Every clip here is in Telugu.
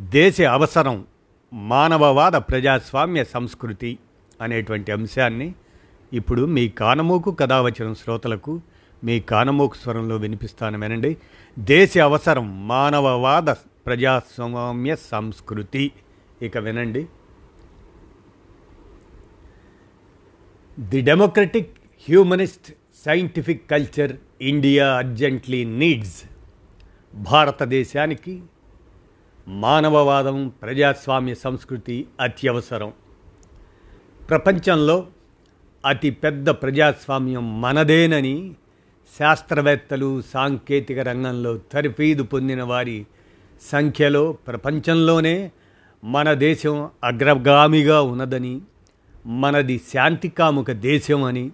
దేశ అవసరం మానవవాద ప్రజాస్వామ్య సంస్కృతి అనేటువంటి అంశాన్ని ఇప్పుడు మీ కానమోకు కథావచనం శ్రోతలకు మీ కానమోకు స్వరంలో వినిపిస్తాను వినండి. దేశ అవసరం మానవవాద ప్రజాస్వామ్య సంస్కృతి. ఇక వినండి. The democratic humanist scientific culture India urgently needs. భారతదేశానికి మానవవాదం ప్రజాస్వామ్య సంస్కృతి అత్యవసరం. ప్రపంచంలో అతి పెద్ద ప్రజాస్వామ్యం మనదేనని శాస్త్రవేత్తలు సాంకేతిక రంగంలో తరఫీదు పొందిన వారి సంఖ్యలో ప్రపంచంలోనే మన దేశం అగ్రగామిగా ఉన్నదని మనది శాంతికాముక దేశం అని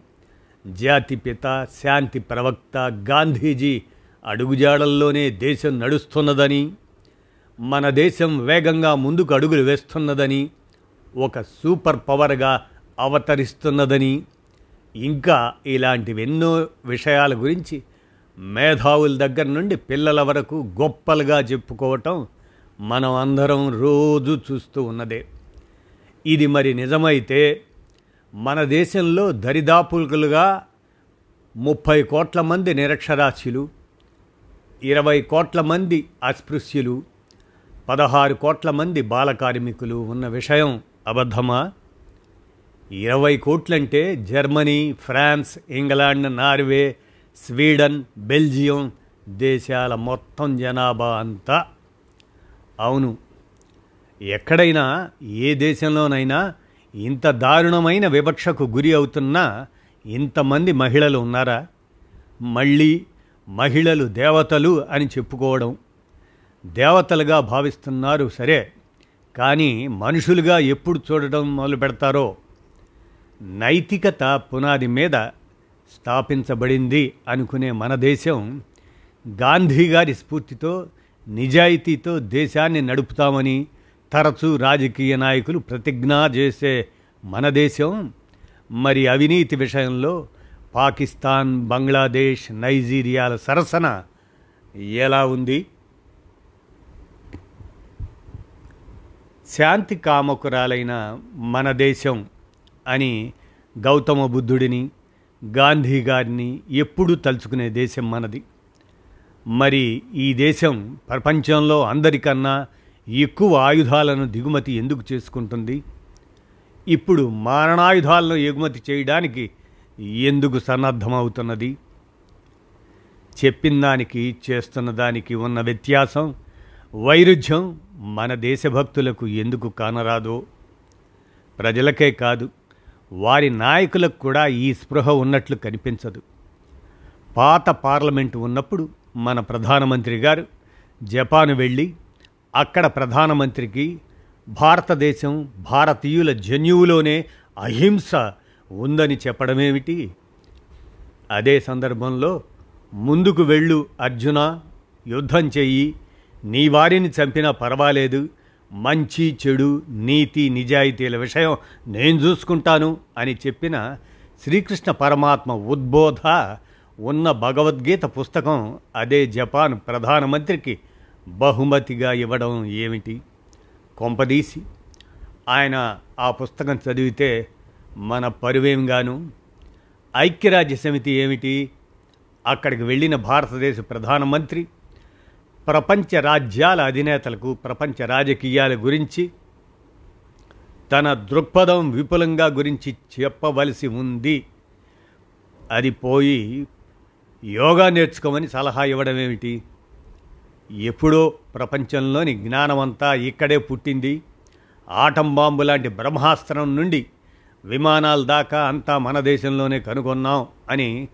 జాతిపిత శాంతి ప్రవక్త గాంధీజీ అడుగుజాడల్లోనే దేశం నడుస్తున్నదని మన దేశం వేగంగా ముందుకు అడుగులు వేస్తున్నదని ఒక సూపర్ పవర్గా అవతరిస్తున్నదని ఇంకా ఇలాంటివెన్నో విషయాల గురించి మేధావుల దగ్గర నుండి పిల్లల వరకు గొప్పలుగా చెప్పుకోవటం మనం అందరం రోజు చూస్తూ ఉన్నదే. ఇది మరి నిజమైతే మన దేశంలో దరిదాపులుగా ముప్పై కోట్ల మంది నిరక్షరాస్యులు ఇరవై కోట్ల మంది అస్పృశ్యులు పదహారు కోట్ల మంది బాల కార్మికులు ఉన్న విషయం అబద్ధమా? ఇరవై కోట్లంటే Germany France England Norway Sweden Belgium దేశాల మొత్తం జనాభా అంతా. అవును ఎక్కడైనా ఏ దేశంలోనైనా ఇంత దారుణమైన వివక్షకు గురి అవుతున్నా ఇంతమంది మహిళలు ఉన్నారా? మళ్ళీ మహిళలు దేవతలు అని చెప్పుకోవడం దేవతలుగా భావిస్తున్నారు సరే. కానీ మనుషులుగా ఎప్పుడు చూడటం మొదలు పెడతారో? నైతికత పునాది మీద స్థాపించబడింది అనుకునే మన దేశం గాంధీ గారి స్ఫూర్తితో నిజాయితీతో దేశాన్ని నడుపుతామని తరచూ రాజకీయ నాయకులు ప్రతిజ్ఞ చేసే మన దేశం. మరి అవినీతి విషయంలో పాకిస్తాన్ బంగ్లాదేశ్ నైజీరియాల సరసన ఎలా ఉంది? శాంతి కామకురాలైన మన దేశం అని గౌతమ బుద్ధుడిని గాంధీ గారిని ఎప్పుడూ తలుచుకునే దేశం మనది. మరి ఈ దేశం ప్రపంచంలో అందరికన్నా ఎక్కువ ఆయుధాలను దిగుమతి ఎందుకు చేసుకుంటుంది? ఇప్పుడు మారణాయుధాలను ఎగుమతి చేయడానికి ఎందుకు సన్నద్ధమవుతున్నది? చెప్పిన దానికి చేస్తున్న దానికి ఉన్న వ్యత్యాసం వైరుధ్యం మన దేశభక్తులకు ఎందుకు కానరాదో? ప్రజలకే కాదు వారి నాయకులకు కూడా ఈ స్పృహ ఉన్నట్లు కనిపించదు. పాత పార్లమెంటు ఉన్నప్పుడు మన ప్రధానమంత్రి గారు జపాన్ వెళ్ళి అక్కడ ప్రధానమంత్రికి భారతదేశం భారతీయుల జన్యువులోనే అహింస ఉందని చెప్పడమేమిటి? అదే సందర్భంలో ముందుకు వెళ్ళు అర్జున యుద్ధం చెయ్యి. నీ వారిని చంపినా పర్వాలేదు. మంచి చెడు నీతి నిజాయితీల విషయం నేను చూసుకుంటాను అని చెప్పిన శ్రీకృష్ణ పరమాత్మ ఉద్బోధ ఉన్న భగవద్గీత పుస్తకం అదే జపాన్ ప్రధానమంత్రికి బహుమతిగా ఇవ్వడం ఏమిటి? కొంపదీసి. ఆయన ఆ పుస్తకం చదివితే మన పరువేం గాను ఐక్యరాజ్య సమితి ఏమిటి? అక్కడికి వెళ్ళిన భారతదేశ ప్రధానమంత్రి ప్రపంచ రాజ్యాల అధినేతలకు ప్రపంచ రాజకీయాల గురించి తన దృక్పథం విపులంగా గురించి చెప్పవలసి ఉంది. అది పోయి యోగా నేర్చుకోమని సలహా ఇవ్వడం ఏమిటి? ఎప్పుడో ప్రపంచంలోని జ్ఞానమంతా ఇక్కడే పుట్టింది. ఆటం బాంబు లాంటి బ్రహ్మాస్త్రం నుండి విమానాల దాకా అంతా మన దేశంలోనే కనుగొన్నాం అని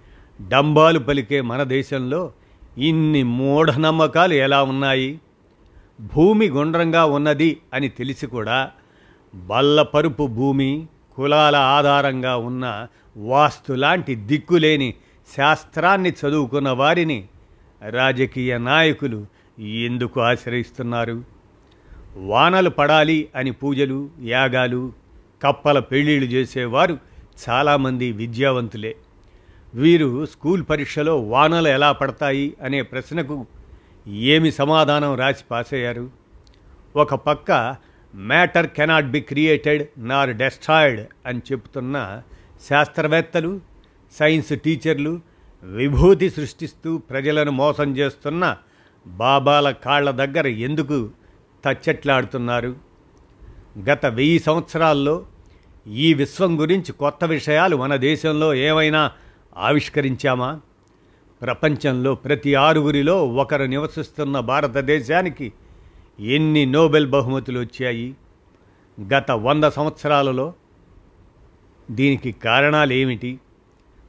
డంబాలు పలికే మన దేశంలో ఇన్ని మూఢనమ్మకాలు ఎలా ఉన్నాయి? భూమి గుండ్రంగా ఉన్నది అని తెలిసి కూడా బల్లపరుపు భూమి కులాల ఆధారంగా ఉన్న వాస్తు లాంటి దిక్కులేని శాస్త్రాన్ని చదువుకున్న వారిని రాజకీయ నాయకులు ఎందుకు ఆశ్రయిస్తున్నారు? వానలు పడాలి అని పూజలు యాగాలు కప్పల పెళ్ళిళ్ళు చేసేవారు చాలామంది విద్యావంతులే. వీరు స్కూల్ పరీక్షలో వానలు ఎలా పడతాయి అనే ప్రశ్నకు ఏమి సమాధానం రాసి పాస్ అయ్యారు ఒక పక్క matter cannot be created nor destroyed అని చెప్తున్న శాస్త్రవేత్తలు సైన్స్ టీచర్లు విభూతి సృష్టిస్తూ ప్రజలను మోసం చేస్తున్న బాబాల కాళ్ళ దగ్గర ఎందుకు తచ్చట్లాడుతున్నారు? గత వెయ్యి సంవత్సరాల్లో ఈ విశ్వం గురించి కొత్త విషయాలు మన దేశంలో ఏమైనా ఆవిష్కరించామా? ప్రపంచంలో ప్రతి ఆరుగురిలో ఒకరు నివసిస్తున్న భారతదేశానికి ఎన్ని నోబెల్ బహుమతులు వచ్చాయి? గత వంద సంవత్సరాలలో దీనికి కారణాలు ఏమిటి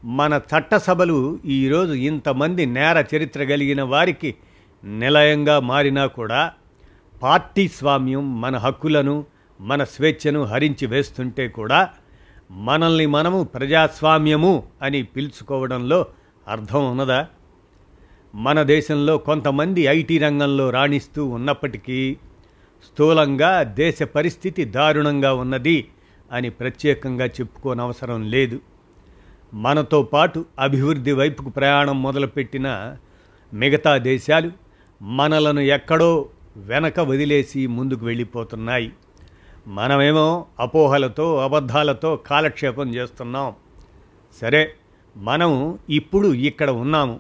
మన చట్టసభలు ఈరోజు ఇంతమంది నేర చరిత్ర కలిగిన వారికి నిలయంగా మారినా కూడా పార్టీ స్వామ్యం మన హక్కులను మన స్వేచ్ఛను హరించి వేస్తుంటే కూడా మనల్ని మనము ప్రజాస్వామ్యము అని పిలుచుకోవడంలో అర్థం ఉన్నదా? మన దేశంలో కొంతమంది ఐటీ రంగంలో రాణిస్తూ ఉన్నప్పటికీ స్థూలంగా దేశ పరిస్థితి దారుణంగా ఉన్నది అని ప్రత్యేకంగా చెప్పుకోనవసరం లేదు. మనతో పాటు అభివృద్ధి వైపుకు ప్రయాణం మొదలుపెట్టిన మిగతా దేశాలు మనలను ఎక్కడో వెనక వదిలేసి ముందుకు వెళ్ళిపోతున్నాయి. మనమేమో అపోహలతో అబద్ధాలతో కాలక్షేపం చేస్తున్నాం. సరే మనం ఇప్పుడు ఇక్కడ ఉన్నాము.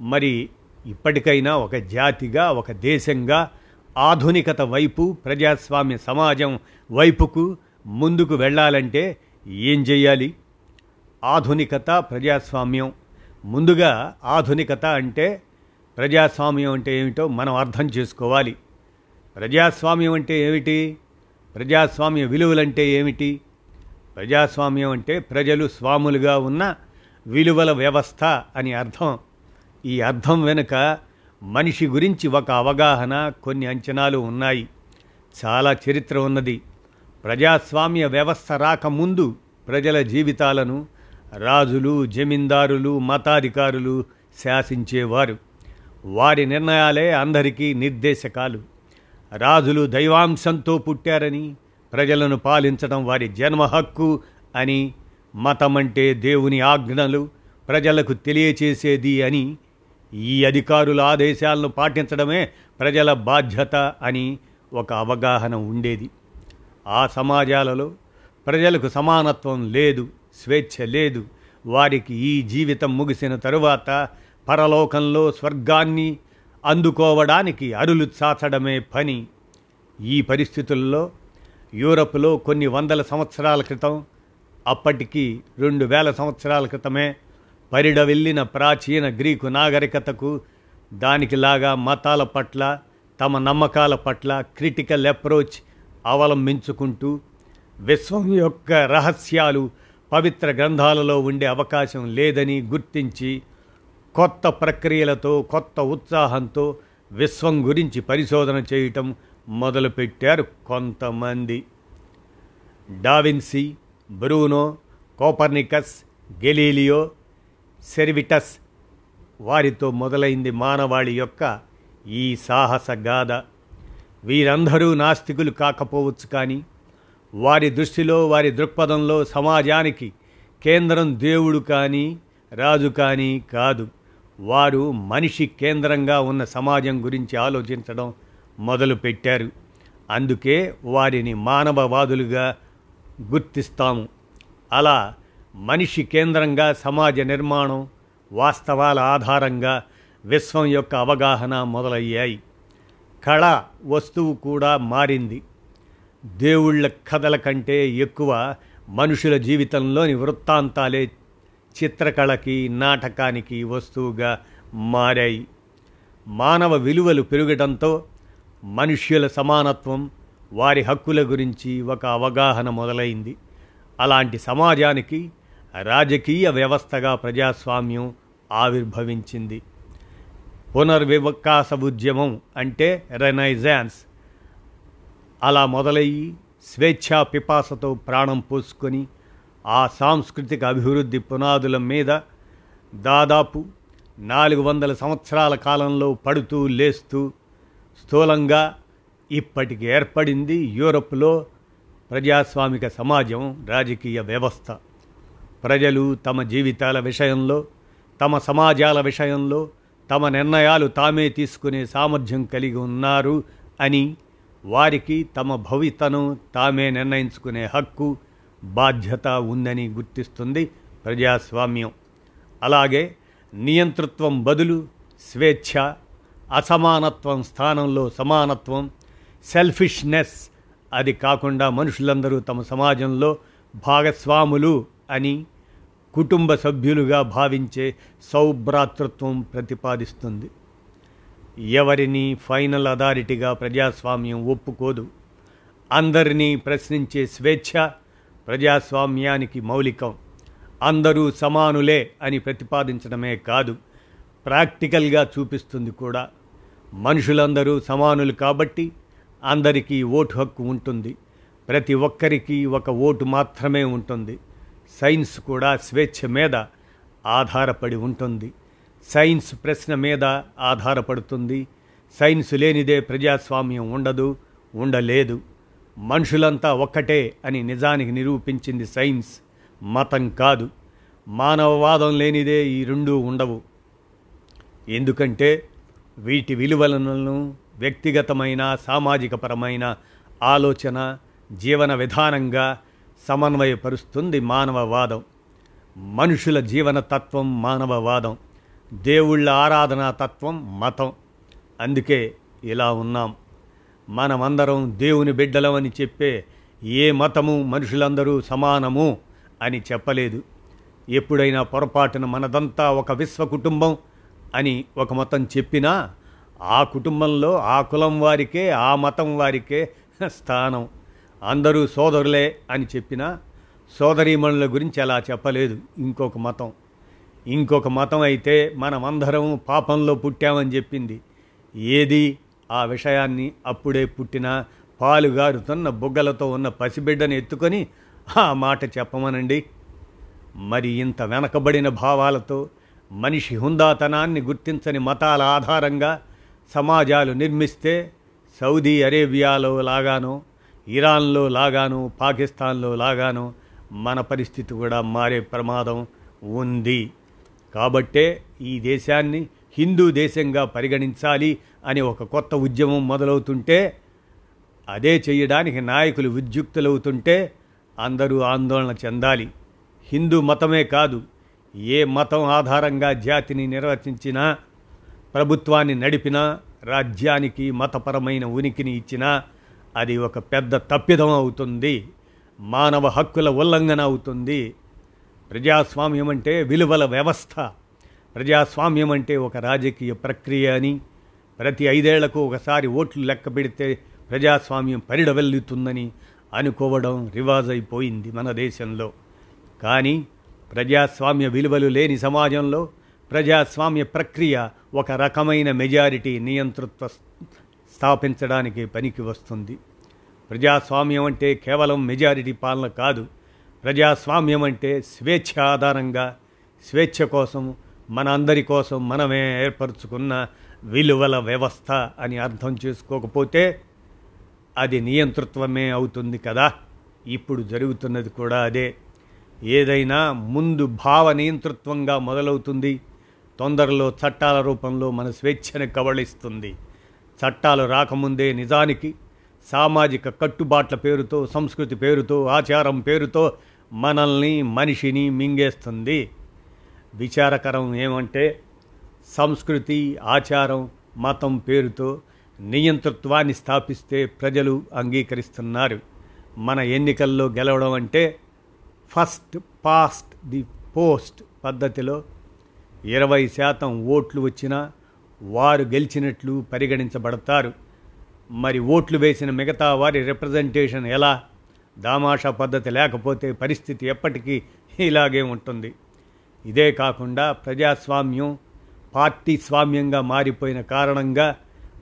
మరి ఇప్పటికైనా ఒక జాతిగా ఒక దేశంగా ఆధునికత వైపు ప్రజాస్వామ్య సమాజం వైపుకు ముందుకు వెళ్ళాలంటే ఏం చేయాలి ఆధునికత ప్రజాస్వామ్యం. ముందుగా ఆధునికత అంటే ప్రజాస్వామ్యం అంటే ఏమిటో మనం అర్థం చేసుకోవాలి. ప్రజాస్వామ్యం అంటే ఏమిటి? ప్రజాస్వామ్య విలువలంటే ఏమిటి? ప్రజాస్వామ్యం అంటే ప్రజలు స్వాములుగా ఉన్న విలువల వ్యవస్థ అని అర్థం. ఈ అర్థం వెనుక మనిషి గురించి ఒక అవగాహన కొన్ని అంచనాలు ఉన్నాయి. చాలా చరిత్ర ఉన్నది. ప్రజాస్వామ్య వ్యవస్థ రాకముందు ప్రజల జీవితాలను రాజులు జమీందారులు మతాధికారులు శాసించేవారు. వారి నిర్ణయాలే అందరికీ నిర్దేశకాలు. రాజులు దైవాంశంతో పుట్టారని ప్రజలను పాలించడం వారి జన్మ హక్కు అని మతమంటే దేవుని ఆజ్ఞలు ప్రజలకు తెలియచేసేది అని ఈ అధికారుల ఆదేశాలను పాటించడమే ప్రజల బాధ్యత అని ఒక అవగాహన ఉండేది. ఆ సమాజాలలో ప్రజలకు సమానత్వం లేదు స్వేచ్ఛ లేదు. వారికి ఈ జీవితం ముగిసిన తరువాత పరలోకంలో స్వర్గాన్ని అందుకోవడానికి అరులు చాచడమే పని. ఈ పరిస్థితుల్లో యూరప్లో కొన్ని వందల సంవత్సరాల క్రితం అప్పటికి రెండు వేల సంవత్సరాల క్రితమే పరిడవెళ్ళిన ప్రాచీన గ్రీకు నాగరికతకు దానికిలాగా మతాల పట్ల తమ నమ్మకాల పట్ల క్రిటికల్ అప్రోచ్ అవలంబించుకుంటూ విశ్వం యొక్క రహస్యాలు పవిత్ర గ్రంథాలలో ఉండే అవకాశం లేదని గుర్తించి కొత్త ప్రక్రియలతో కొత్త ఉత్సాహంతో విశ్వం గురించి పరిశోధన చేయటం మొదలుపెట్టారు కొంతమంది. Da Vinci Bruno Copernicus Galileo Servetus వారితో మొదలైంది మానవాళి యొక్క ఈ సాహస గాథ. వీరందరూ నాస్తికులు కాకపోవచ్చు కానీ వారి దృష్టిలో వారి దృక్పథంలో సమాజానికి కేంద్రం దేవుడు కానీ రాజు కానీ కాదు. వారు మనిషి కేంద్రంగా ఉన్న సమాజం గురించి ఆలోచించడం మొదలుపెట్టారు. అందుకే వారిని మానవవాదులుగా గుర్తిస్తాము. అలా మనిషి కేంద్రంగా సమాజ నిర్మాణం వాస్తవాల ఆధారంగా విశ్వం యొక్క అవగాహన మొదలయ్యాయి. కళ వస్తువు కూడా మారింది. దేవుళ్ళ కథల కంటే ఎక్కువ మనుషుల జీవితంలోని వృత్తాంతాలే చిత్రకళకి నాటకానికి వస్తువుగా మారాయి. మానవ విలువలు పెరగడంతో మనుష్యుల సమానత్వం వారి హక్కుల గురించి ఒక అవగాహన మొదలైంది. అలాంటి సమాజానికి రాజకీయ వ్యవస్థగా ప్రజాస్వామ్యం ఆవిర్భవించింది. పునర్వికాస ఉద్యమం అంటే రెనైజాన్స్ అలా మొదలయ్యి స్వేచ్ఛా పిపాసతో ప్రాణం పోసుకొని ఆ సాంస్కృతిక అభివృద్ధి పునాదుల మీద దాదాపు నాలుగు వందల సంవత్సరాల కాలంలో పడుతూ లేస్తూ స్థూలంగా ఇప్పటికి ఏర్పడింది యూరప్లో ప్రజాస్వామిక సమాజం రాజకీయ వ్యవస్థ. ప్రజలు తమ జీవితాల విషయంలో తమ సమాజాల విషయంలో తమ నిర్ణయాలు తామే తీసుకునే సామర్థ్యం కలిగి ఉన్నారు అని వారికి తమ భవితను తామే నిర్ణయించుకునే హక్కు బాధ్యత ఉందని గుర్తిస్తుంది ప్రజాస్వామ్యం. అలాగే నియంతృత్వం బదులు స్వేచ్ఛ అసమానత్వం స్థానంలో సమానత్వం సెల్ఫిష్నెస్ అది కాకుండా మనుషులందరూ తమ సమాజంలో భాగస్వాములు అని కుటుంబ సభ్యులుగా భావించే సౌభ్రాతృత్వం ప్రతిపాదిస్తుంది. ఎవరిని ఫైనల్ అథారిటీగా ప్రజాస్వామ్యం ఒప్పుకోదు. అందరినీ ప్రశ్నించే స్వేచ్ఛ ప్రజాస్వామ్యానికి మౌలికం. అందరూ సమానులే అని ప్రతిపాదించడమే కాదు ప్రాక్టికల్గా చూపిస్తుంది కూడా. మనుషులందరూ సమానులు కాబట్టి అందరికీ ఓటు హక్కు ఉంటుంది. ప్రతి ఒక్కరికి ఒక ఓటు మాత్రమే ఉంటుంది. సైన్స్ కూడా స్వేచ్ఛ మీద ఆధారపడి ఉంటుంది. సైన్స్ ప్రశ్న మీద ఆధారపడుతుంది. సైన్స్ లేనిదే ప్రజాస్వామ్యం ఉండదు ఉండలేదు. మనుషులంతా ఒక్కటే అని నిజానికి నిరూపించింది సైన్స్. మతం కాదు. మానవవాదం లేనిదే ఈ రెండూ ఉండవు. ఎందుకంటే వీటి విలువలను వ్యక్తిగతమైన సామాజికపరమైన ఆలోచన జీవన విధానంగా సమన్వయపరుస్తుంది మానవవాదం. మనుషుల జీవన తత్వం మానవవాదం. దేవుళ్ళ ఆరాధనా తత్వం మతం. అందుకే ఇలా ఉన్నాం. మనమందరం దేవుని బిడ్డలమని చెప్పే ఏ మతము మనుషులందరూ సమానము అని చెప్పలేదు. ఎప్పుడైనా పొరపాటున మనదంతా ఒక విశ్వ కుటుంబం అని ఒక మతం చెప్పినా ఆ కుటుంబంలో ఆ కులం వారికే ఆ మతం వారికే స్థానం. అందరూ సోదరులే అని చెప్పినా సోదరీమణుల గురించి అలా చెప్పలేదు ఇంకొక మతం. ఇంకొక మతం అయితే మనమందరం పాపంలో పుట్టామని చెప్పింది. ఏది? ఆ విషయాన్ని అప్పుడే పుట్టిన పాలుగారుతున్న బుగ్గలతో ఉన్న పసిబిడ్డని ఎత్తుకొని ఆ మాట చెప్పమనండి. మరి ఇంత వెనకబడిన భావాలతో మనిషి హుందాతనాన్ని గుర్తించని మతాల ఆధారంగా సమాజాలు నిర్మిస్తే సౌదీ అరేబియాలో లాగానో ఇరాన్లో లాగానో పాకిస్తాన్లో లాగానో మన పరిస్థితి కూడా మారే ప్రమాదం ఉంది. కాబట్టే ఈ దేశాన్ని హిందూ దేశంగా పరిగణించాలి అని ఒక కొత్త ఉద్యమం మొదలవుతుంటే అదే చేయడానికి నాయకులు ఉద్యుక్తులవుతుంటే అందరూ ఆందోళన చెందాలి. హిందూ మతమే కాదు ఏ మతం ఆధారంగా జాతిని నిర్వచించినా ప్రభుత్వాన్ని నడిపినా రాజ్యానికి మతపరమైన ఉనికిని ఇచ్చినా అది ఒక పెద్ద తప్పిదం అవుతుంది మానవ హక్కుల ఉల్లంఘన అవుతుంది. ప్రజాస్వామ్యం అంటే విలువల వ్యవస్థ. ప్రజాస్వామ్యం అంటే ఒక రాజకీయ ప్రక్రియ అని ప్రతి ఐదేళ్ళకు ఒకసారి ఓట్లు లెక్క పెడితే ప్రజాస్వామ్యం పరిడవెల్లుతుందని అనుకోవడం రివాజ్ అయిపోయింది మన దేశంలో. కానీ ప్రజాస్వామ్య విలువలు లేని సమాజంలో ప్రజాస్వామ్య ప్రక్రియ ఒక రకమైన మెజారిటీ నియంతృత్వ స్థాపించడానికి పనికి వస్తుంది. ప్రజాస్వామ్యం అంటే కేవలం మెజారిటీ పాలన కాదు ప్రజాస్వామ్యం అంటే స్వేచ్ఛ ఆధారంగా స్వేచ్ఛ కోసం మన అందరి కోసం మనమే ఏర్పరచుకున్న విలువల వ్యవస్థ అని అర్థం చేసుకోకపోతే అది నియంతృత్వమే అవుతుంది కదా. ఇప్పుడు జరుగుతున్నది కూడా అదే. ఏదైనా ముందు భావ నియంతృత్వంగా మొదలవుతుంది. తొందరలో చట్టాల రూపంలో మన స్వేచ్ఛని కబళిస్తుంది. చట్టాలు రాకముందే నిజానికి సామాజిక కట్టుబాట్ల పేరుతో సంస్కృతి పేరుతో ఆచారం పేరుతో మనల్ని మనిషిని మింగేస్తుంది. విచారకరం ఏమంటే సంస్కృతి ఆచారం మతం పేరుతో నియంతృత్వాన్ని స్థాపిస్తే ప్రజలు అంగీకరిస్తున్నారు. మన ఎన్నికల్లో గెలవడం అంటే ఫస్ట్ పాస్ట్ ది పోస్ట్ పద్ధతిలో ఇరవై శాతం ఓట్లు వచ్చినా వారు గెలిచినట్లు పరిగణించబడతారు. మరి ఓట్లు వేసిన మిగతా వారి రిప్రజెంటేషన్ ఎలా? దామాషా పద్ధతి లేకపోతే పరిస్థితి ఎప్పటికీ ఇలాగే ఉంటుంది. ఇదే కాకుండా ప్రజాస్వామ్యం పార్టీ స్వామ్యంగా మారిపోయిన కారణంగా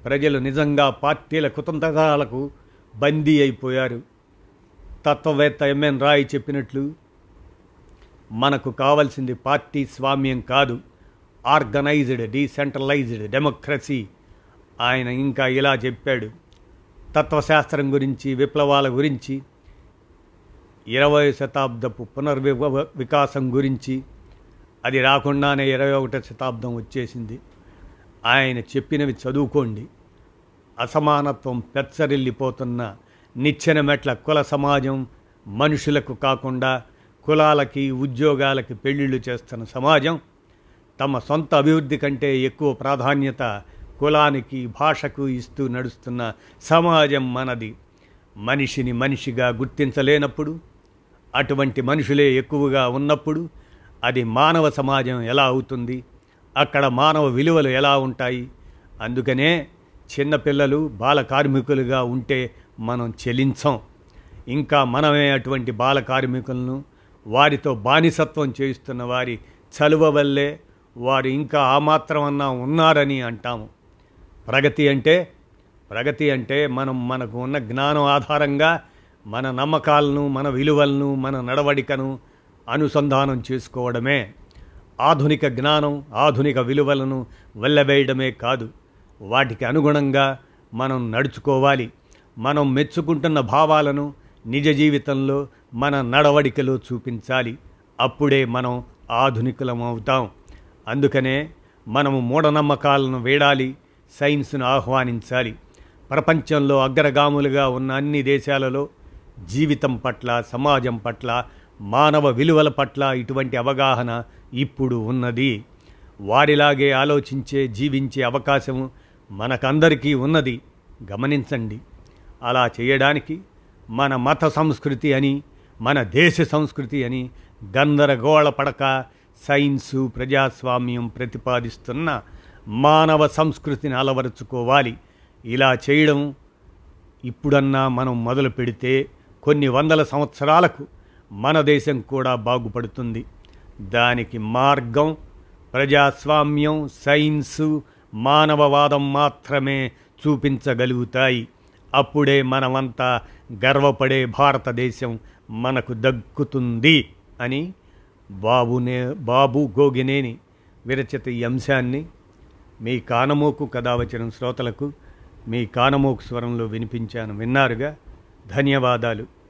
ప్రజలు నిజంగా పార్టీల కుతంత్రాలకు బందీ అయిపోయారు. తత్వవేత్త ఎంఎన్ రాయ్ చెప్పినట్లు మనకు కావాల్సింది పార్టీ స్వామ్యం కాదు ఆర్గనైజ్డ్ డీసెంట్రలైజ్డ్ డెమోక్రసీ ఆయన ఇంకా ఇలా చెప్పాడు. తత్వశాస్త్రం గురించి విప్లవాల గురించి ఇరవై శతాబ్దపు పునర్వి వికాసం గురించి అది రాకుండానే ఇరవై ఒకటో శతాబ్దం వచ్చేసింది. ఆయన చెప్పినవి చదువుకోండి. అసమానత్వం పెచ్చరిల్లిపోతున్న నిచ్చెన మెట్ల కుల సమాజం మనుషులకు కాకుండా కులాలకి ఉద్యోగాలకి పెళ్ళిళ్ళు చేస్తున్న సమాజం తమ సొంత అభివృద్ధి కంటే ఎక్కువ ప్రాధాన్యత కులానికి భాషకు ఇస్తూ నడుస్తున్న సమాజం మనది. మనిషిని మనిషిగా గుర్తించలేనప్పుడు అటువంటి మనుషులే ఎక్కువగా ఉన్నప్పుడు అది మానవ సమాజం ఎలా అవుతుంది? అక్కడ మానవ విలువలు ఎలా ఉంటాయి? అందుకనే చిన్నపిల్లలు బాల కార్మికులుగా ఉంటే మనం చెలించం. ఇంకా మనమే అటువంటి బాల కార్మికులను వారితో బానిసత్వం చేయిస్తున్న వారి చలువ వల్లే వారు ఇంకా ఆ మాత్రమన్నా ఉన్నారని అంటాము. ప్రగతి అంటే ప్రగతి అంటే మనం మనకు ఉన్న జ్ఞానం ఆధారంగా మన నమ్మకాలను మన విలువలను మన నడవడికను అనుసంధానం చేసుకోవడమే ఆధునిక జ్ఞానం ఆధునిక విలువలను వెళ్ళవేయడమే కాదు. వాటికి అనుగుణంగా మనం నడుచుకోవాలి. మనం మెచ్చుకుంటున్న భావాలను నిజ జీవితంలో మన నడవడికలో చూపించాలి. అప్పుడే మనం ఆధునికులం అవుతాం అందుకనే మనము మూఢనమ్మకాలను వేడాలి సైన్స్ను ఆహ్వానించాలి. ప్రపంచంలో అగ్రగాములుగా ఉన్న అన్ని దేశాలలో జీవితం పట్ల సమాజం పట్ల మానవ విలువల పట్ల ఇటువంటి అవగాహన ఇప్పుడు ఉన్నది. వారిలాగే ఆలోచించే జీవించే అవకాశం మనకందరికీ ఉన్నది. గమనించండి. అలా చేయడానికి మన మత సంస్కృతి అని మన దేశ సంస్కృతి అని గందరగోళ పడక సైన్సు ప్రజాస్వామ్యం ప్రతిపాదిస్తున్న మానవ సంస్కృతిని అలవరుచుకోవాలి. ఇలా చేయడం ఇప్పుడన్నా మనం మొదలు పెడితే కొన్ని వందల సంవత్సరాలకు మన దేశం కూడా బాగుపడుతుంది. దానికి మార్గం ప్రజాస్వామ్యం సైన్సు మానవవాదం మాత్రమే చూపించగలుగుతాయి. అప్పుడే మనమంతా గర్వపడే భారతదేశం మనకు దక్కుతుంది అని బాబునే బాబు గోగినేని విరచిత ఈ అంశాన్ని మీ కానమోకు కథ వచ్చిన శ్రోతలకు మీ కానమోకు స్వరంలో వినిపించాను. విన్నారుగా? ధన్యవాదాలు.